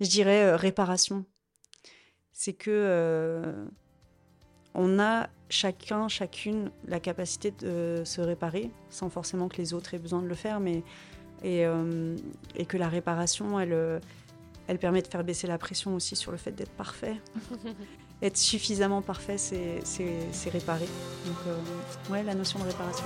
je dirais euh, réparation. C'est que euh, on a chacun, chacune la capacité de se réparer, sans forcément que les autres aient besoin de le faire, mais et, euh, et que la réparation, elle, elle permet de faire baisser la pression aussi sur le fait d'être parfait. Être suffisamment parfait, c'est réparer. Donc, ouais, la notion de réparation.